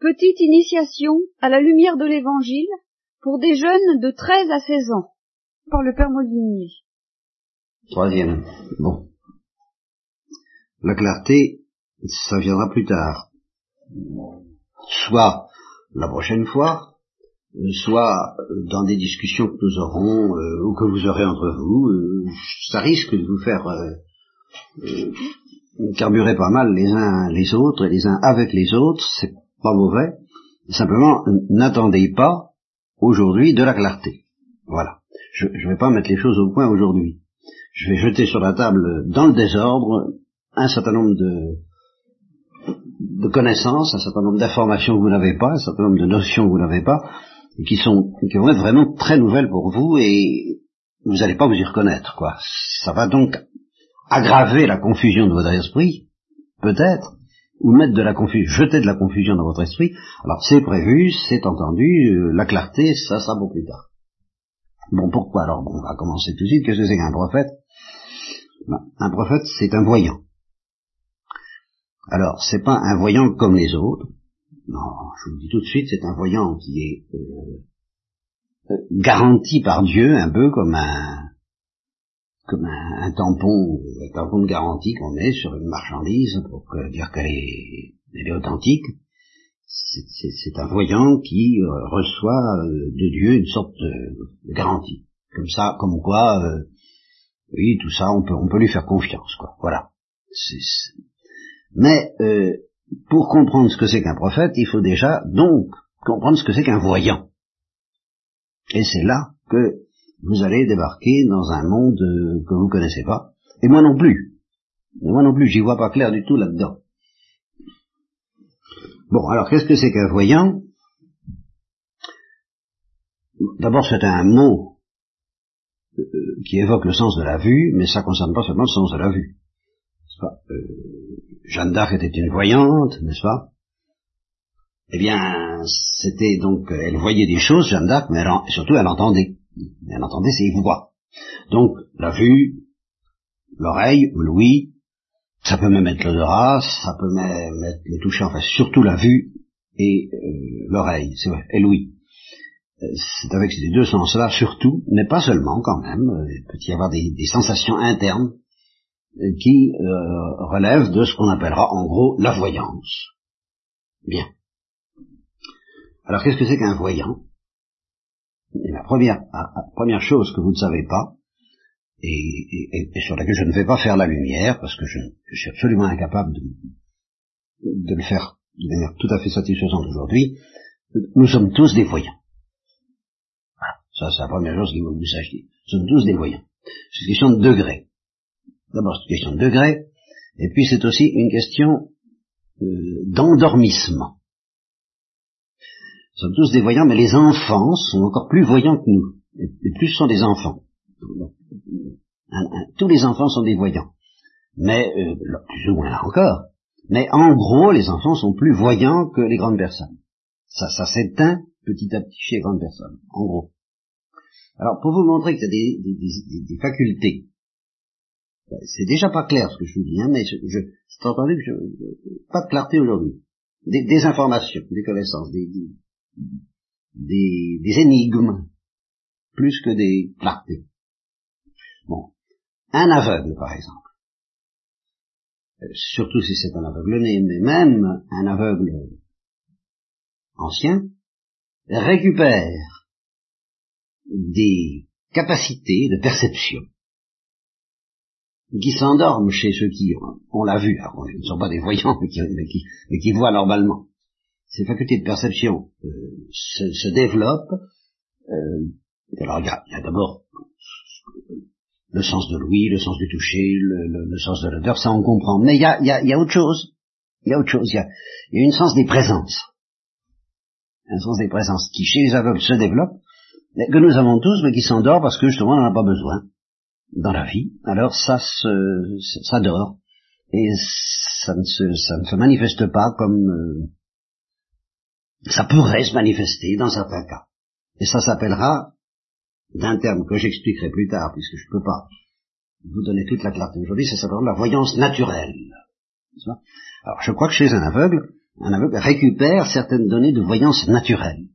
Petite initiation à la lumière de l'Évangile pour des jeunes de 13 à 16 ans, par le Père Molinier. Troisième. Bon. La clarté, ça viendra plus tard. Soit la prochaine fois, soit dans des discussions que nous aurons euh, ou que vous aurez entre vous, euh, ça risque de vous faire euh, euh, carburer pas mal les uns les autres et les uns avec les autres, pas mauvais. Simplement, n'attendez pas aujourd'hui de la clarté. Voilà. Je ne vais pas mettre les choses au point aujourd'hui. Je vais jeter sur la table, dans le désordre, un certain nombre de, de connaissances, un certain nombre d'informations que vous n'avez pas, un certain nombre de notions que vous n'avez pas, et qui sont qui vont être vraiment très nouvelles pour vous et vous n'allez pas vous y reconnaître, quoi. Ça va donc aggraver la confusion de votre esprit, peut-être, ou mettre de la confusion, jeter de la confusion dans votre esprit. Alors c'est prévu, c'est entendu, euh, la clarté, ça sera pour plus tard. Bon, pourquoi alors? Bon, On va commencer tout de suite. Qu'est-ce que c'est qu'un prophète? Ben, Un prophète, c'est un voyant. Alors, c'est pas un voyant comme les autres. Non, je vous le dis tout de suite, c'est un voyant qui est euh, euh garanti par Dieu, un peu comme un comme un, tampon, un tampon de garantie qu'on met sur une marchandise pour dire qu'elle est, elle est authentique. C'est un voyant qui euh, reçoit euh, de Dieu une sorte de, garantie. Comme ça, comme quoi, euh, oui, tout ça, on peut, on peut lui faire confiance, quoi. Voilà. Mais pour comprendre ce que c'est qu'un prophète, il faut déjà donc comprendre ce que c'est qu'un voyant. Et c'est là que vous allez débarquer dans un monde euh, que vous connaissez pas. Et moi non plus. Et moi non plus, j'y vois pas clair du tout là-dedans. Bon, alors qu'est-ce que c'est qu'un voyant? D'abord, c'est un mot euh, qui évoque le sens de la vue, mais ça concerne pas seulement le sens de la vue. Pas? Euh, Jeanne d'Arc était une voyante, n'est-ce pas? Eh bien, c'était donc, elle voyait des choses, Jeanne d'Arc, mais surtout elle entendait. Bien entendu, c'est voix. Donc, la vue, l'oreille, l'ouïe, ça peut même être l'odorat, ça peut même être le toucher, enfin surtout la vue et euh, l'oreille, c'est vrai, et l'ouïe. Euh, c'est avec ces deux sens-là surtout, mais pas seulement quand même, euh, il peut y avoir des, sensations internes qui relèvent de ce qu'on appellera en gros la voyance. Bien. Alors qu'est-ce que c'est qu'un voyant? La première, première chose que vous ne savez pas, et, sur laquelle je ne vais pas faire la lumière, parce que je, suis absolument incapable de, de, le faire de manière tout à fait satisfaisante aujourd'hui, nous sommes tous des voyants. Voilà. Ça, c'est la première chose qu'il faut que vous sachiez. Nous sommes tous des voyants. C'est une question de degré. D'abord, c'est une question de degré, et puis c'est aussi une question euh, d'endormissement sommes tous des voyants, mais les enfants sont encore plus voyants que nous. Et, plus sont des enfants. tous les enfants sont des voyants. Mais, euh, plus ou moins encore. Mais en gros, les enfants sont plus voyants que les grandes personnes. Ça, ça s'éteint petit à petit chez les grandes personnes, en gros. Alors, pour vous montrer que y a des, des, facultés, ben, c'est déjà pas clair ce que je vous dis, hein, mais je, je c'est entendu que je, pas de clarté aujourd'hui. Des, des, informations, des connaissances, des, des, énigmes, plus que des clartés. Bon. Un aveugle, par exemple. Euh, surtout si c'est un aveugle né, mais même un aveugle ancien, récupère des capacités de perception qui s'endorment chez ceux qui, on l'a vu, alors, ils ne sont pas des voyants, mais qui voient normalement ces facultés de perception euh, se, se, développent. Euh, alors il y a, d'abord le sens de l'ouïe, le sens du toucher, le, le, sens de l'odeur, ça on comprend. Mais il y a, y, a, y a, autre chose. Il y a autre chose. Il y a, y a une sens des présences. Un sens des présences qui chez les aveugles se développe, que nous avons tous, mais qui s'endort parce que justement on n'en a pas besoin dans la vie. Alors ça se, ça dort et ça ne se, ça ne se manifeste pas comme euh, ça pourrait se manifester dans certains cas. Et ça s'appellera, d'un terme que j'expliquerai plus tard, puisque je ne peux pas vous donner toute la clarté aujourd'hui, ça s'appellera la voyance naturelle. Alors je crois que chez un aveugle, un aveugle récupère certaines données de voyance naturelle.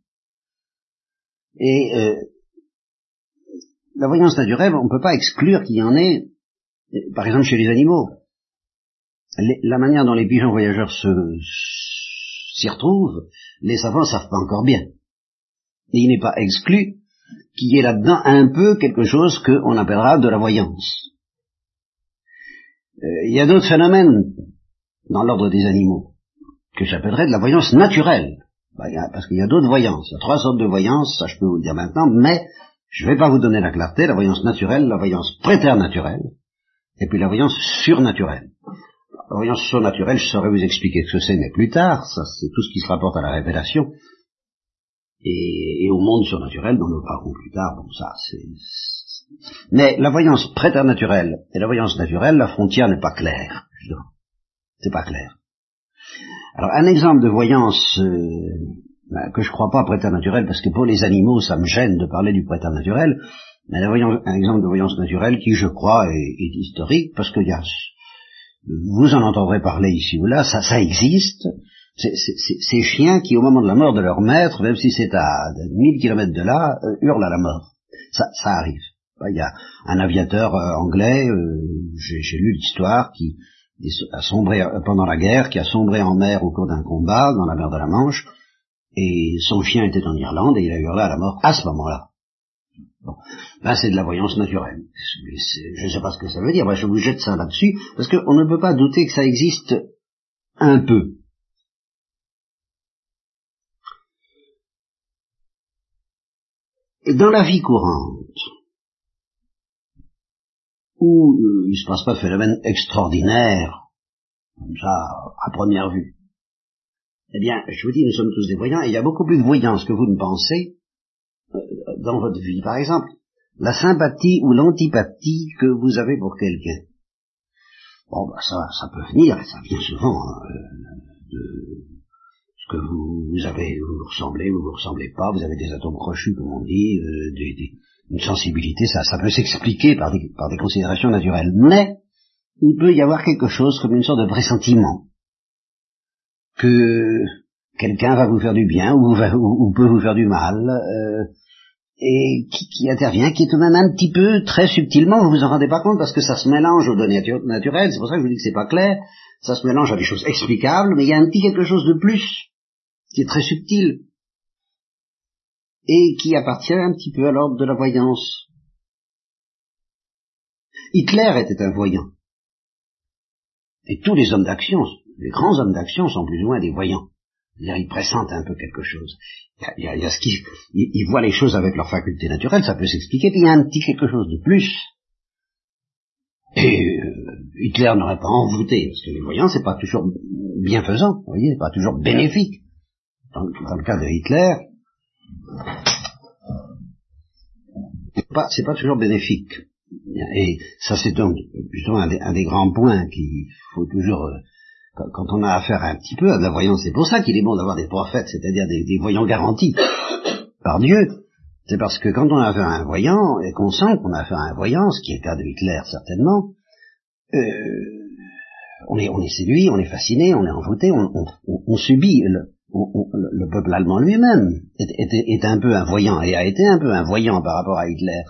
Et euh, la voyance naturelle, on ne peut pas exclure qu'il y en ait, par exemple chez les animaux. la manière dont les pigeons voyageurs s'y retrouvent, les savants ne savent pas encore bien. Et il n'est pas exclu qu'il y ait là-dedans un peu quelque chose qu'on appellera de la voyance. Euh, il y a d'autres phénomènes dans l'ordre des animaux que j'appellerais de la voyance naturelle. Bah, parce qu'il y a d'autres voyances. Il y a trois sortes de voyances, ça je peux vous le dire maintenant, mais je ne vais pas vous donner la clarté, la voyance naturelle, la voyance préternaturelle, et puis la voyance surnaturelle. Voyance surnaturelle, je saurais vous expliquer ce que c'est, mais plus tard, ça c'est tout ce qui se rapporte à la révélation, et, au monde surnaturel dont nous parlerons plus tard, bon ça c'est... Mais la voyance préternaturelle et la voyance naturelle, la frontière n'est pas claire, c'est pas clair. Alors un exemple de voyance euh, ben, que je crois pas préternaturelle, parce que pour les animaux ça me gêne de parler du préternaturel, mais un exemple de voyance naturelle qui je crois est, historique, parce que y a, vous en entendrez parler ici ou là, ça, ça existe, ces chiens qui, au moment de la mort de leur maître, même si c'est à 1000 kilomètres de là, euh, hurlent à la mort. Ça, ça arrive. Il y a un aviateur euh, anglais, euh, j'ai lu l'histoire, qui a sombré pendant la guerre, qui a sombré en mer au cours d'un combat dans la mer de la Manche, et son chien était en Irlande et il a hurlé à la mort à ce moment-là. Bon, ben c'est de la voyance naturelle. Je ne sais pas ce que ça veut dire, moi je vous jette ça là-dessus, parce qu'on ne peut pas douter que ça existe un peu. dans la vie courante, où euh, il ne se passe pas de phénomène extraordinaire, comme ça, à première vue, eh bien, je vous dis, nous sommes tous des voyants, et il y a beaucoup plus de voyance que vous ne pensez dans votre vie. Par exemple, la sympathie ou l'antipathie que vous avez pour quelqu'un. Bon, bah ça, ça peut venir, ça vient souvent hein, euh, de, que vous, vous avez, vous, vous ressemblez, vous vous ressemblez pas, vous avez des atomes crochus, comme on dit, euh, des, des, une sensibilité, ça, ça peut s'expliquer par des, par des considérations naturelles. Mais, il peut y avoir quelque chose comme une sorte de pressentiment que quelqu'un va vous faire du bien ou, va, ou, peut vous faire du mal, euh, et qui, qui, intervient, qui est tout de même un petit peu très subtilement, vous vous en rendez pas compte parce que ça se mélange aux données naturelles, c'est pour ça que je vous dis que c'est pas clair, ça se mélange à des choses explicables, mais il y a un petit quelque chose de plus qui est très subtil, et qui appartient un petit peu à l'ordre de la voyance. Hitler était un voyant. Et tous les hommes d'action, les grands hommes d'action sont plus ou moins des voyants. C'est-à-dire, ils pressentent un peu quelque chose. Il y a, ce qui, ils, voient les choses avec leur faculté naturelle, ça peut s'expliquer, puis il y a un petit quelque chose de plus. Et euh, Hitler n'aurait pas envoûté, parce que les voyants, c'est pas toujours bienfaisant, vous voyez, c'est pas toujours bénéfique dans, le cas de Hitler, c'est pas, pas toujours bénéfique. Et ça, c'est donc justement un des, grands points qu'il faut toujours, euh, quand, on a affaire un petit peu à de la voyance, c'est pour ça qu'il est bon d'avoir des prophètes, c'est-à-dire des, voyants garantis par Dieu. C'est parce que quand on a affaire à un voyant, et qu'on sent qu'on a affaire à un voyant, ce qui est le cas de Hitler certainement, euh, on, est, on est séduit, on est fasciné, on est envoûté, on, subit le, le peuple allemand lui-même est, un peu un voyant et a été un peu un voyant par rapport à Hitler.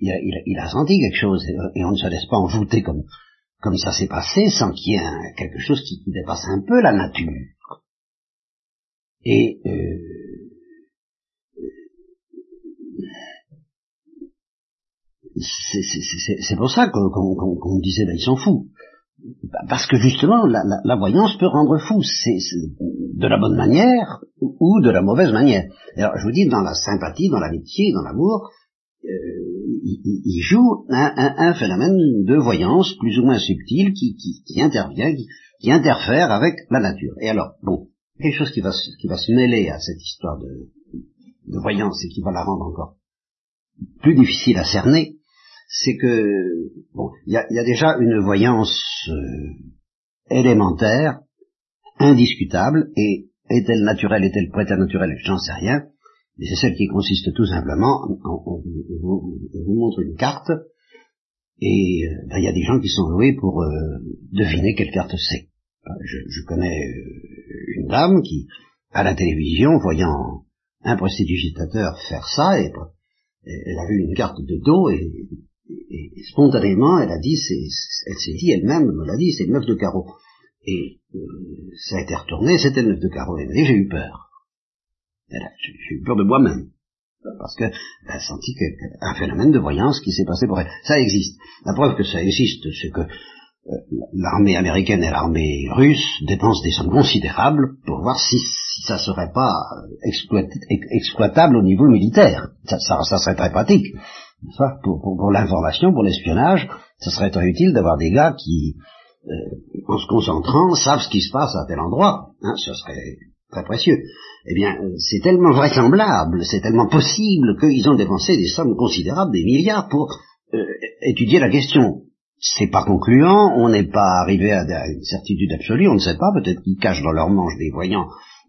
Il a, senti quelque chose et, on ne se laisse pas envoûter comme, comme ça s'est passé sans qu'il y ait quelque chose qui, dépasse un peu la nature. Et euh, c'est pour ça qu'on disait, ben, ils sont fous. Parce que justement, la, voyance peut rendre fou, c'est de la bonne manière ou de la mauvaise manière. Alors, je vous dis, dans la sympathie, dans l'amitié, dans l'amour, euh, il, joue un, phénomène de voyance plus ou moins subtil qui, intervient, qui, interfère avec la nature. Et alors, bon, quelque chose qui va, qui va se mêler à cette histoire de, de voyance et qui va la rendre encore plus difficile à cerner, c'est que bon, il y a, déjà une voyance euh, élémentaire, indiscutable, et est-elle naturelle, est-elle préternaturelle, j'en sais rien, mais c'est celle qui consiste tout simplement, on, vous montre une carte, et euh, ben, il y a des gens qui sont loués pour euh, deviner quelle carte c'est. Je, je, connais une dame qui, à la télévision, voyant un prostitutateur faire ça, et, elle a vu une carte de dos et, spontanément elle a dit, elle s'est dit elle-même, me l'a dit, c'est le neuf de carreau. Et euh, ça a été retourné, c'était le neuf de carreau. Et j'ai eu peur. J'ai eu peur de moi-même. Parce qu'elle a senti un phénomène de voyance qui s'est passé pour elle. Ça existe. La preuve que ça existe, c'est que euh, l'armée américaine et l'armée russe dépensent des sommes considérables pour voir si, si ça serait pas exploitable au niveau militaire. Ça, ça, serait très pratique. Pour, pour, pour l'information, pour l'espionnage, ça serait très utile d'avoir des gars qui, euh, en se concentrant, savent ce qui se passe à tel endroit. Hein, ce serait très précieux. Eh bien, c'est tellement vraisemblable, c'est tellement possible qu'ils ont dépensé des sommes considérables, des milliards, pour euh, étudier la question c'est pas concluant, on n'est pas arrivé à, une certitude absolue, on ne sait pas, peut-être qu'ils cachent dans leur manche des voyants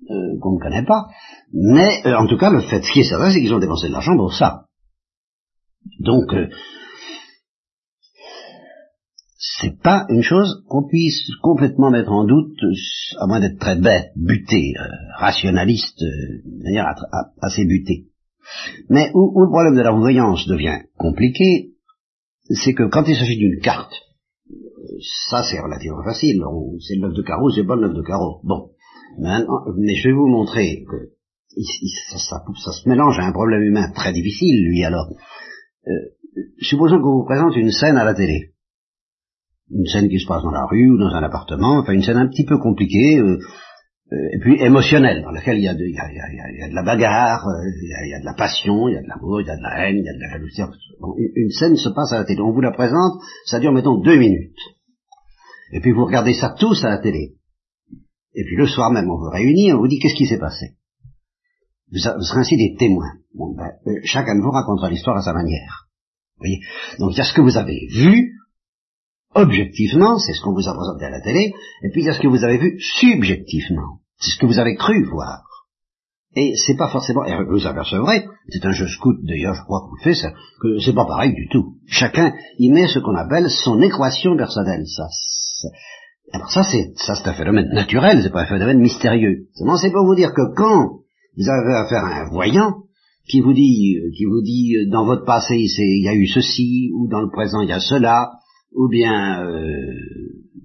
euh, qu'on ne connaît pas, mais euh, en tout cas le fait qui est certain, c'est qu'ils ont dépensé de l'argent pour ça. Donc euh, c'est pas une chose qu'on puisse complètement mettre en doute, à moins d'être très bête, buté, rationaliste, de manière assez butée. Mais où, le problème de la voyance devient compliqué, c'est que quand il s'agit d'une carte, ça c'est relativement facile, c'est le neuf de carreau, c'est pas le neuf de carreau. Bon, mais je vais vous montrer que ça, se mélange à un problème humain très difficile, lui alors. Euh, supposons qu'on vous présente une scène à la télé. Une scène qui se passe dans la rue ou dans un appartement, enfin une scène un petit peu compliquée, euh, euh, et puis émotionnel, dans lequel il y a de, il y a, il y a, de la bagarre, euh, il y a, il y a, de la passion, il y a de l'amour, il y a de la haine, il y a de la jalousie. une, scène se passe à la télé. On vous la présente, ça dure mettons deux minutes. Et puis vous regardez ça tous à la télé. Et puis le soir même, on vous réunit, on vous dit qu'est-ce qui s'est passé. Vous, serez ainsi des témoins. Bon, ben, euh, chacun de vous racontera l'histoire à sa manière. Vous voyez Donc il y a ce que vous avez vu, objectivement, c'est ce qu'on vous a présenté à la télé, et puis il y a ce que vous avez vu subjectivement. C'est ce que vous avez cru voir. Et c'est pas forcément, et vous apercevrez, c'est un jeu scout d'ailleurs, je crois qu'on fait ça, que c'est pas pareil du tout. Chacun y met ce qu'on appelle son équation personnelle. Ça, alors ça c'est, ça c'est un phénomène naturel, c'est pas un phénomène mystérieux. Seulement c'est pour vous dire que quand vous avez affaire à un voyant, qui vous dit, qui vous dit, dans votre passé, il y a eu ceci, ou dans le présent, il y a cela, ou bien, euh,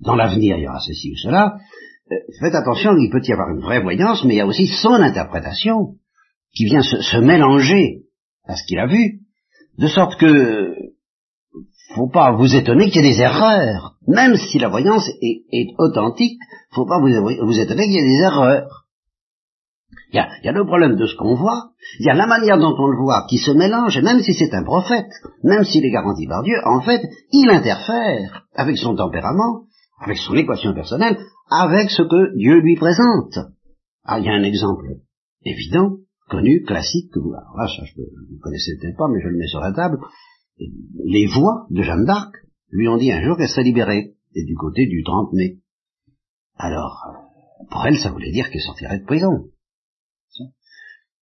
dans l'avenir, il y aura ceci ou cela, euh, faites attention, il peut y avoir une vraie voyance, mais il y a aussi son interprétation qui vient se, mélanger à ce qu'il a vu, de sorte que faut pas vous étonner qu'il y ait des erreurs, même si la voyance est, est authentique, faut pas vous, vous étonner qu'il y ait des erreurs. Il y, a, le problème de ce qu'on voit, il y a la manière dont on le voit qui se mélange, et même si c'est un prophète, même s'il est garanti par Dieu, en fait, il interfère avec son tempérament, avec son équation personnelle, avec ce que Dieu lui présente. Ah, il y a un exemple évident, connu, classique, que vous, alors là, ça, je, vous connaissez peut-être pas, mais je le mets sur la table. Les voix de Jeanne d'Arc lui ont dit un jour qu'elle serait libérée, et du côté du 30 mai. Alors, pour elle, ça voulait dire qu'elle sortirait de prison.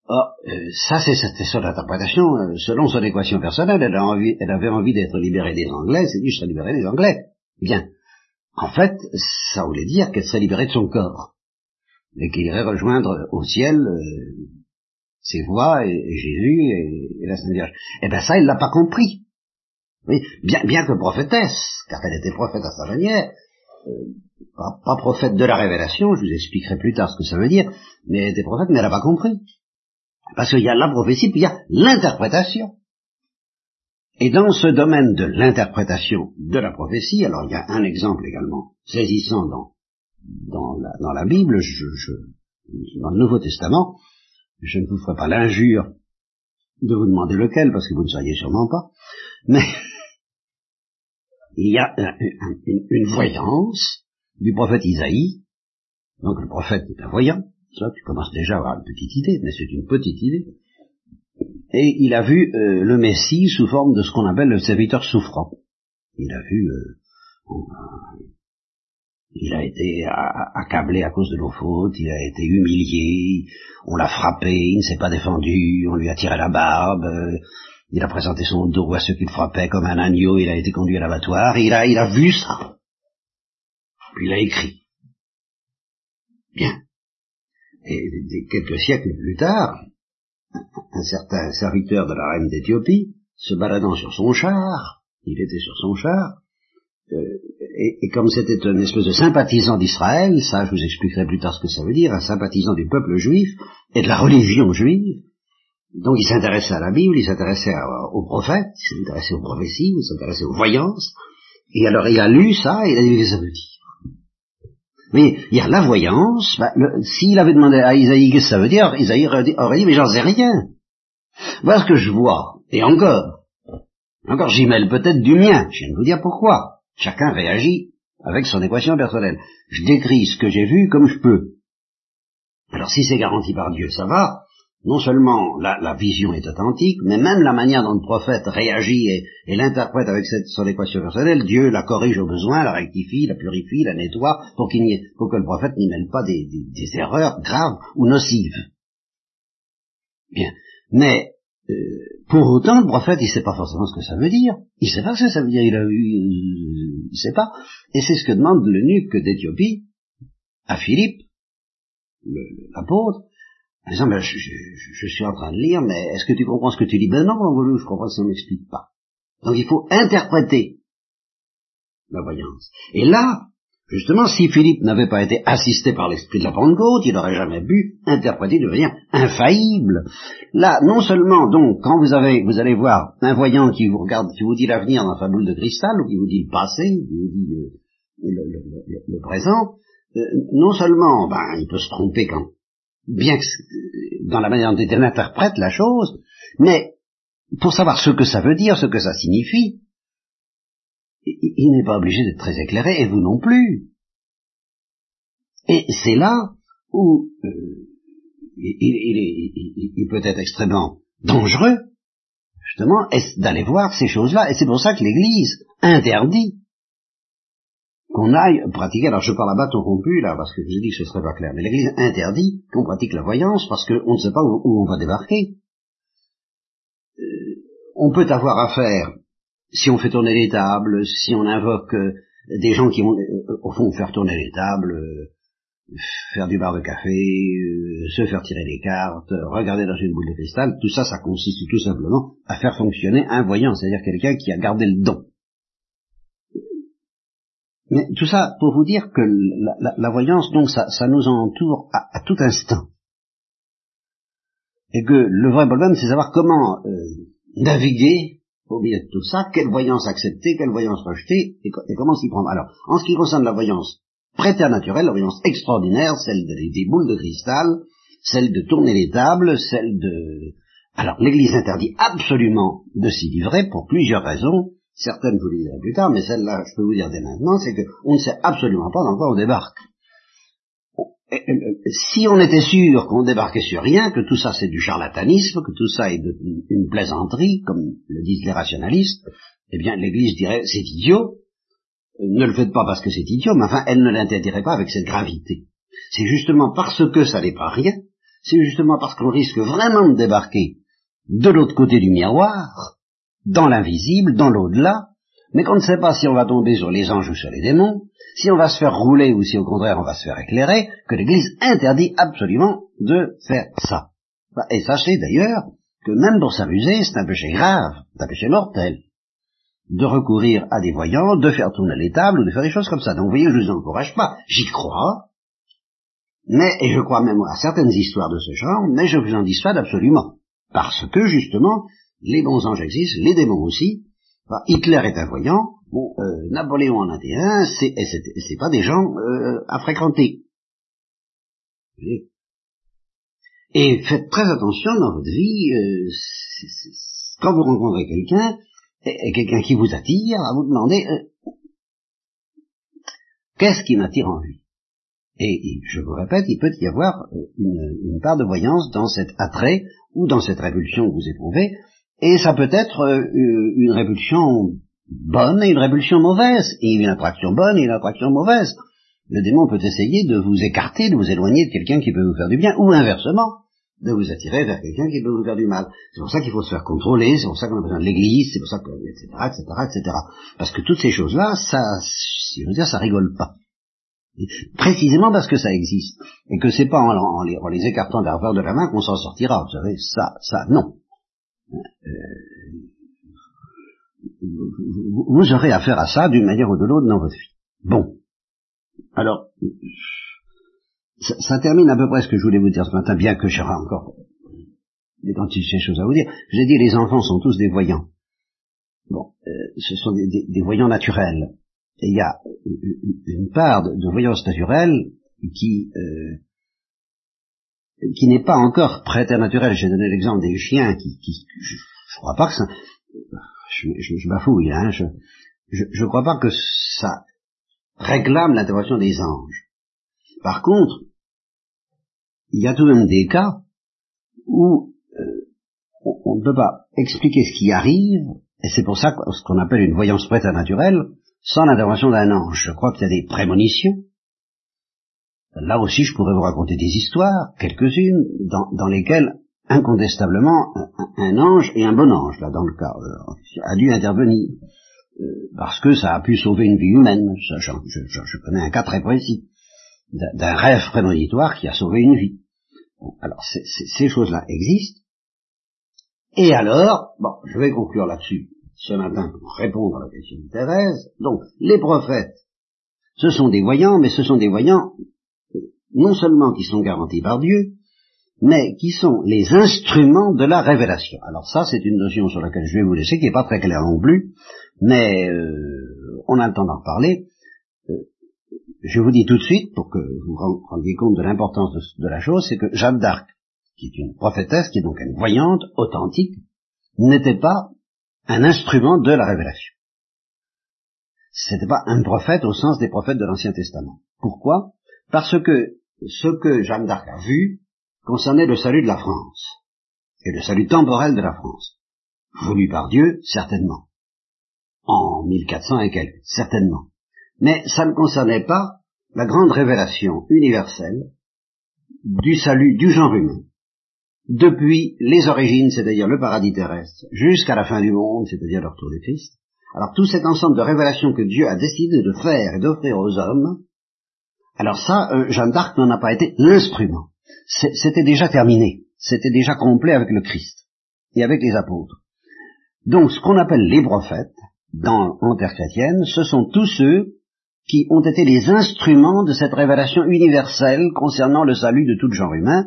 Or, euh, ça, c'est son interprétation, euh, selon son équation personnelle, elle, a envie, elle avait envie d'être libérée des Anglais, c'est dit, je serais libérée des Anglais. Bien. En fait, ça voulait dire qu'elle serait libérée de son corps, et qu'elle irait rejoindre au ciel euh, ses voix et, Jésus et, la Sainte Vierge. Eh bien ça, elle l'a pas compris. Oui, bien, bien que prophétesse, car elle était prophète à sa manière, euh, pas, pas, prophète de la révélation, je vous expliquerai plus tard ce que ça veut dire, mais elle était prophète, mais elle n'a pas compris. Parce qu'il y a la prophétie, puis il y a l'interprétation. Et dans ce domaine de l'interprétation de la prophétie, alors il y a un exemple également saisissant dans, dans, la, Bible, dans le Nouveau Testament, je ne vous ferai pas l'injure de vous demander lequel, parce que vous ne saviez sûrement pas, mais il y a une, voyance du prophète Isaïe, donc le prophète est un voyant, ça tu commences déjà à avoir une petite idée, mais c'est une petite idée, et il a vu euh, le Messie sous forme de ce qu'on appelle le serviteur souffrant. Il a vu, euh, il a été accablé à cause de nos fautes, il a été humilié, on l'a frappé, il ne s'est pas défendu, on lui a tiré la barbe, euh, il a présenté son dos à ceux qui le frappaient comme un agneau, il a été conduit à l'abattoir, il a, il a vu ça. Puis il a écrit. Bien. Et quelques siècles plus tard, un certain serviteur de la reine d'Éthiopie, se baladant sur son char, il était sur son char, euh, et, comme c'était une espèce de sympathisant d'Israël, ça je vous expliquerai plus tard ce que ça veut dire, un sympathisant du peuple juif et de la religion juive, donc il s'intéressait à la Bible, il s'intéressait aux prophètes, il s'intéressait aux prophéties, il s'intéressait aux voyances, et alors il a lu ça, et il a dit ça veut. Mais il y a la voyance, bah, s'il avait demandé à Isaïe ce que ça veut dire, Isaïe aurait dit, mais j'en sais rien. Voilà ce que je vois, et encore, encore j'y mêle peut-être du mien, je viens de vous dire pourquoi. Chacun réagit avec son équation personnelle. Je décris ce que j'ai vu comme je peux. Alors si c'est garanti par Dieu, ça va. Non seulement la, vision est authentique, mais même la manière dont le prophète réagit et, l'interprète avec cette, son équation personnelle, Dieu la corrige au besoin, la rectifie, la purifie, la nettoie, pour, qu'il ait, pour que le prophète n'y mêle pas des, erreurs graves ou nocives. Bien. Mais euh, pour autant, le prophète, il sait pas forcément ce que ça veut dire. Il sait pas ce que ça veut dire. Il a eu, euh, sait pas. Et c'est ce que demande l'eunuque d'Éthiopie à Philippe, l'apôtre. En disant, ben, je, suis en train de lire, mais est-ce que tu comprends ce que tu lis Ben non, je comprends si on m'explique pas. Donc il faut interpréter la voyance. Et là, Justement, si Philippe n'avait pas été assisté par l'esprit de la Pentecôte, il n'aurait jamais pu interpréter de manière infaillible. Là, non seulement, donc, quand vous avez, vous allez voir un voyant qui vous regarde, qui vous dit l'avenir dans sa boule de cristal, ou qui vous dit le passé, qui vous dit le, présent, euh, non seulement, ben, il peut se tromper quand, bien que, dans la manière dont il interprète la chose, mais, pour savoir ce que ça veut dire, ce que ça signifie, il n'est pas obligé d'être très éclairé, et vous non plus. Et c'est là où euh, il, peut être extrêmement dangereux, justement, d'aller voir ces choses-là, et c'est pour ça que l'Église interdit qu'on aille pratiquer, alors je parle à bâton rompu là, parce que je vous ai dit que ce serait pas clair, mais l'Église interdit qu'on pratique la voyance parce qu'on ne sait pas où, on va débarquer. Euh, on peut avoir affaire si on fait tourner les tables, si on invoque euh, des gens qui vont, euh, au fond, faire tourner les tables, faire du bar de café, se faire tirer les cartes, regarder dans une boule de cristal, tout ça, ça consiste tout simplement à faire fonctionner un voyant, c'est-à-dire quelqu'un qui a gardé le don. Mais tout ça pour vous dire que la, voyance, donc, ça, nous entoure à, tout instant. Et que le vrai problème, c'est savoir comment naviguer au milieu de tout ça, quelle voyance accepter, quelle voyance rejeter, et, comment s'y prendre. Alors, en ce qui concerne la voyance préternaturelle, la voyance extraordinaire, celle des boules de cristal, celle de tourner les tables, celle de... Alors, l'Église interdit absolument de s'y livrer pour plusieurs raisons. Certaines, vous les direz plus tard, mais celle-là, je peux vous dire dès maintenant, c'est qu'on ne sait absolument pas dans quoi on débarque. Si on était sûr qu'on débarquait sur rien, que tout ça c'est du charlatanisme, que tout ça est une plaisanterie, comme le disent les rationalistes, eh bien l'Église dirait c'est idiot, ne le faites pas parce que c'est idiot, mais enfin elle ne l'interdirait pas avec cette gravité. C'est justement parce que ça n'est pas rien, c'est justement parce qu'on risque vraiment de débarquer de l'autre côté du miroir, dans l'invisible, dans l'au-delà, mais qu'on ne sait pas si on va tomber sur les anges ou sur les démons, si on va se faire rouler ou si au contraire on va se faire éclairer, que l'Église interdit absolument de faire ça. Et sachez d'ailleurs que même pour s'amuser, c'est un péché grave, c'est un péché mortel, de recourir à des voyants, de faire tourner les tables ou de faire des choses comme ça. Donc vous voyez, je ne vous encourage pas, j'y crois, mais, et je crois même à certaines histoires de ce genre, mais je vous en dissuade absolument. Parce que, justement, les bons anges existent, les démons aussi, Hitler est un voyant, euh, Napoléon en a été un, c'est pas des gens euh, à fréquenter. Et faites très attention dans votre vie, euh, quand vous rencontrez quelqu'un, quelqu'un qui vous attire, à vous demander qu'est-ce qui m'attire en lui? Et, je vous répète, il peut y avoir une, une, part de voyance dans cet attrait ou dans cette répulsion que vous éprouvez, et ça peut être euh, une répulsion bonne et une répulsion mauvaise, et une attraction bonne et une attraction mauvaise. Le démon peut essayer de vous écarter, de vous éloigner de quelqu'un qui peut vous faire du bien, ou inversement, de vous attirer vers quelqu'un qui peut vous faire du mal. C'est pour ça qu'il faut se faire contrôler, c'est pour ça qu'on a besoin de l'église, c'est pour ça que, etc., etc., etc. Parce que toutes ces choses-là, ça, si je veux dire, ça rigole pas. précisément parce que ça existe. Et que c'est pas en, les, écartant d'un de la main qu'on s'en sortira. Vous savez, ça, ça, non. Euh, vous aurez affaire à ça d'une manière ou de l'autre dans votre vie. Bon. Alors, ça, termine à peu près ce que je voulais vous dire ce matin, bien que j'aurai encore des quantités de choses à vous dire. Je ai dit, les enfants sont tous des voyants. Bon, euh, ce sont des, voyants naturels. Et il y a une part de, voyance naturelle qui euh, qui n'est pas encore préternaturelle. J'ai donné l'exemple des chiens qui, qui je, je crois pas que ça, je, je, je bafouille, hein, je, je, crois pas que ça réclame l'intervention des anges. Par contre, il y a tout de même des cas où euh, on, ne peut pas expliquer ce qui arrive, et c'est pour ça ce qu'on appelle une voyance préternaturelle, sans l'intervention d'un ange. Je crois qu'il y a des prémonitions. Là aussi, je pourrais vous raconter des histoires, quelques-unes, dans, dans lesquelles incontestablement un, ange et un bon ange, là dans le cas, euh, a dû intervenir, euh, parce que ça a pu sauver une vie humaine. je, je, connais un cas très précis d'un rêve prémonitoire qui a sauvé une vie. alors ces choses-là existent. Et alors, bon, je vais conclure là-dessus ce matin pour répondre à la question de Thérèse. Donc, les prophètes, ce sont des voyants, mais ce sont des voyants non seulement qui sont garantis par Dieu, mais qui sont les instruments de la révélation. Alors ça, c'est une notion sur laquelle je vais vous laisser, qui n'est pas très claire non plus, mais euh, on a le temps d'en reparler. Euh, je vous dis tout de suite, pour que vous vous rendiez compte de l'importance de, la chose, c'est que Jeanne d'Arc, qui est une prophétesse, qui est donc une voyante, authentique, n'était pas un instrument de la révélation. C'était pas un prophète au sens des prophètes de l'Ancien Testament. Pourquoi? Parce que ce que Jeanne d'Arc a vu, concernait le salut de la France, et le salut temporel de la France. Voulu par Dieu, certainement. En 1400 et quelques, certainement. Mais ça ne concernait pas la grande révélation universelle du salut du genre humain, depuis les origines, c'est-à-dire le paradis terrestre, jusqu'à la fin du monde, c'est-à-dire le retour du Christ. Alors tout cet ensemble de révélations que Dieu a décidé de faire et d'offrir aux hommes, alors ça, euh, Jeanne d'Arc n'en a pas été l'instrument c'était déjà terminé, c'était déjà complet avec le Christ et avec les apôtres. Donc ce qu'on appelle les prophètes, dans terre chrétienne, ce sont tous ceux qui ont été les instruments de cette révélation universelle concernant le salut de tout genre humain,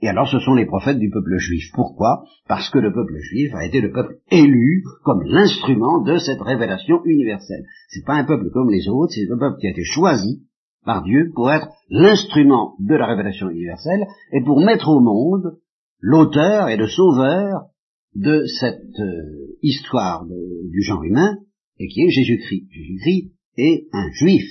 et alors ce sont les prophètes du peuple juif. Pourquoi? Parce que le peuple juif a été le peuple élu comme l'instrument de cette révélation universelle. C'est pas un peuple comme les autres, c'est un peuple qui a été choisi par Dieu pour être l'instrument de la révélation universelle et pour mettre au monde l'auteur et le sauveur de cette euh, histoire du genre humain et qui est Jésus-Christ. Jésus-Christ est un juif.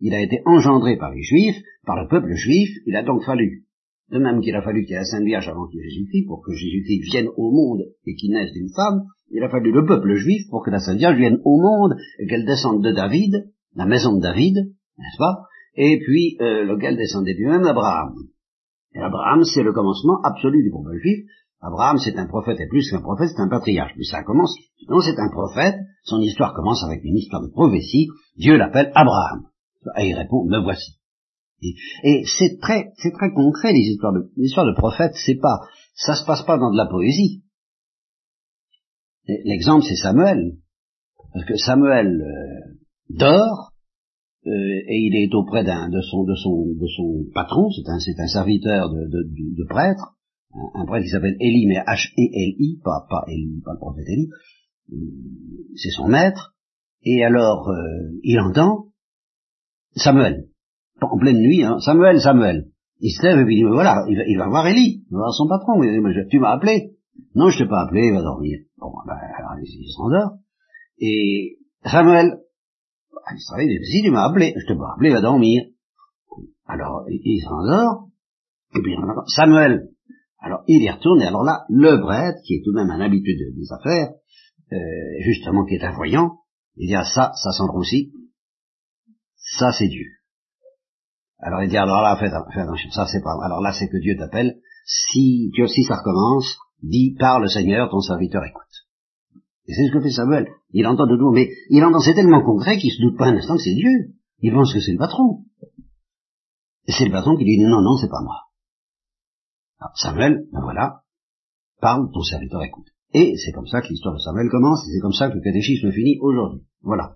Il a été engendré par les juifs, par le peuple juif, il a donc fallu, de même qu'il a fallu qu'il y ait la Sainte Vierge avant qu'il y ait Jésus-Christ, pour que Jésus-Christ vienne au monde et qu'il naisse d'une femme, il a fallu le peuple juif pour que la Sainte Vierge vienne au monde et qu'elle descende de David, la maison de David, n'est-ce pas, et puis euh, lequel descendait du même? Abraham. Et Abraham, c'est le commencement absolu du peuple juif. Abraham, c'est un prophète, et plus qu'un prophète, c'est un patriarche. Mais ça commence, non, c'est un prophète, son histoire commence avec une histoire de prophétie, Dieu l'appelle Abraham. Et il répond, me voici. Et, c'est très, c'est très concret, les histoires de, les de prophètes, c'est pas, ça se passe pas dans de la poésie. L'exemple, c'est Samuel. Parce que Samuel euh, dort, et il est auprès d'un de son de son de son patron, c'est un c'est un serviteur de, de, de, prêtre, un, prêtre qui s'appelle Élie, mais H E L I, pas pas pas le prophète Élie, euh, c'est son maître. Et alors euh, il entend Samuel en pleine nuit, hein, Samuel, Samuel. Il se lève et puis il dit voilà, il va, il va voir Élie, il va voir son patron. tu m'as appelé Non, je t'ai pas appelé, il va dormir. Bon, ben, alors, il s'endort. Et Samuel, il se si tu m'as appelé, je te appelé, va dormir. Alors, il, s'endort, et puis Samuel, alors il y retourne, et alors là, le prêtre, qui est tout de même un habitude des affaires, euh, justement qui est un voyant, il dit, ah ça, ça aussi, ça c'est Dieu. Alors il dit, alors là, fais, attention, ça c'est pas, alors là c'est que Dieu t'appelle, si, Dieu, si ça recommence, dis, parle Seigneur, ton serviteur écoute. Et c'est ce que fait Samuel. Il entend de tout, mais il entend, c'est tellement concret qu'il se doute pas un instant que c'est Dieu. Il pense que c'est le patron. Et c'est le patron qui dit non, non, c'est pas moi. Alors, Samuel, ben voilà, parle, ton serviteur écoute. Et c'est comme ça que l'histoire de Samuel commence, et c'est comme ça que le catéchisme finit aujourd'hui. Voilà.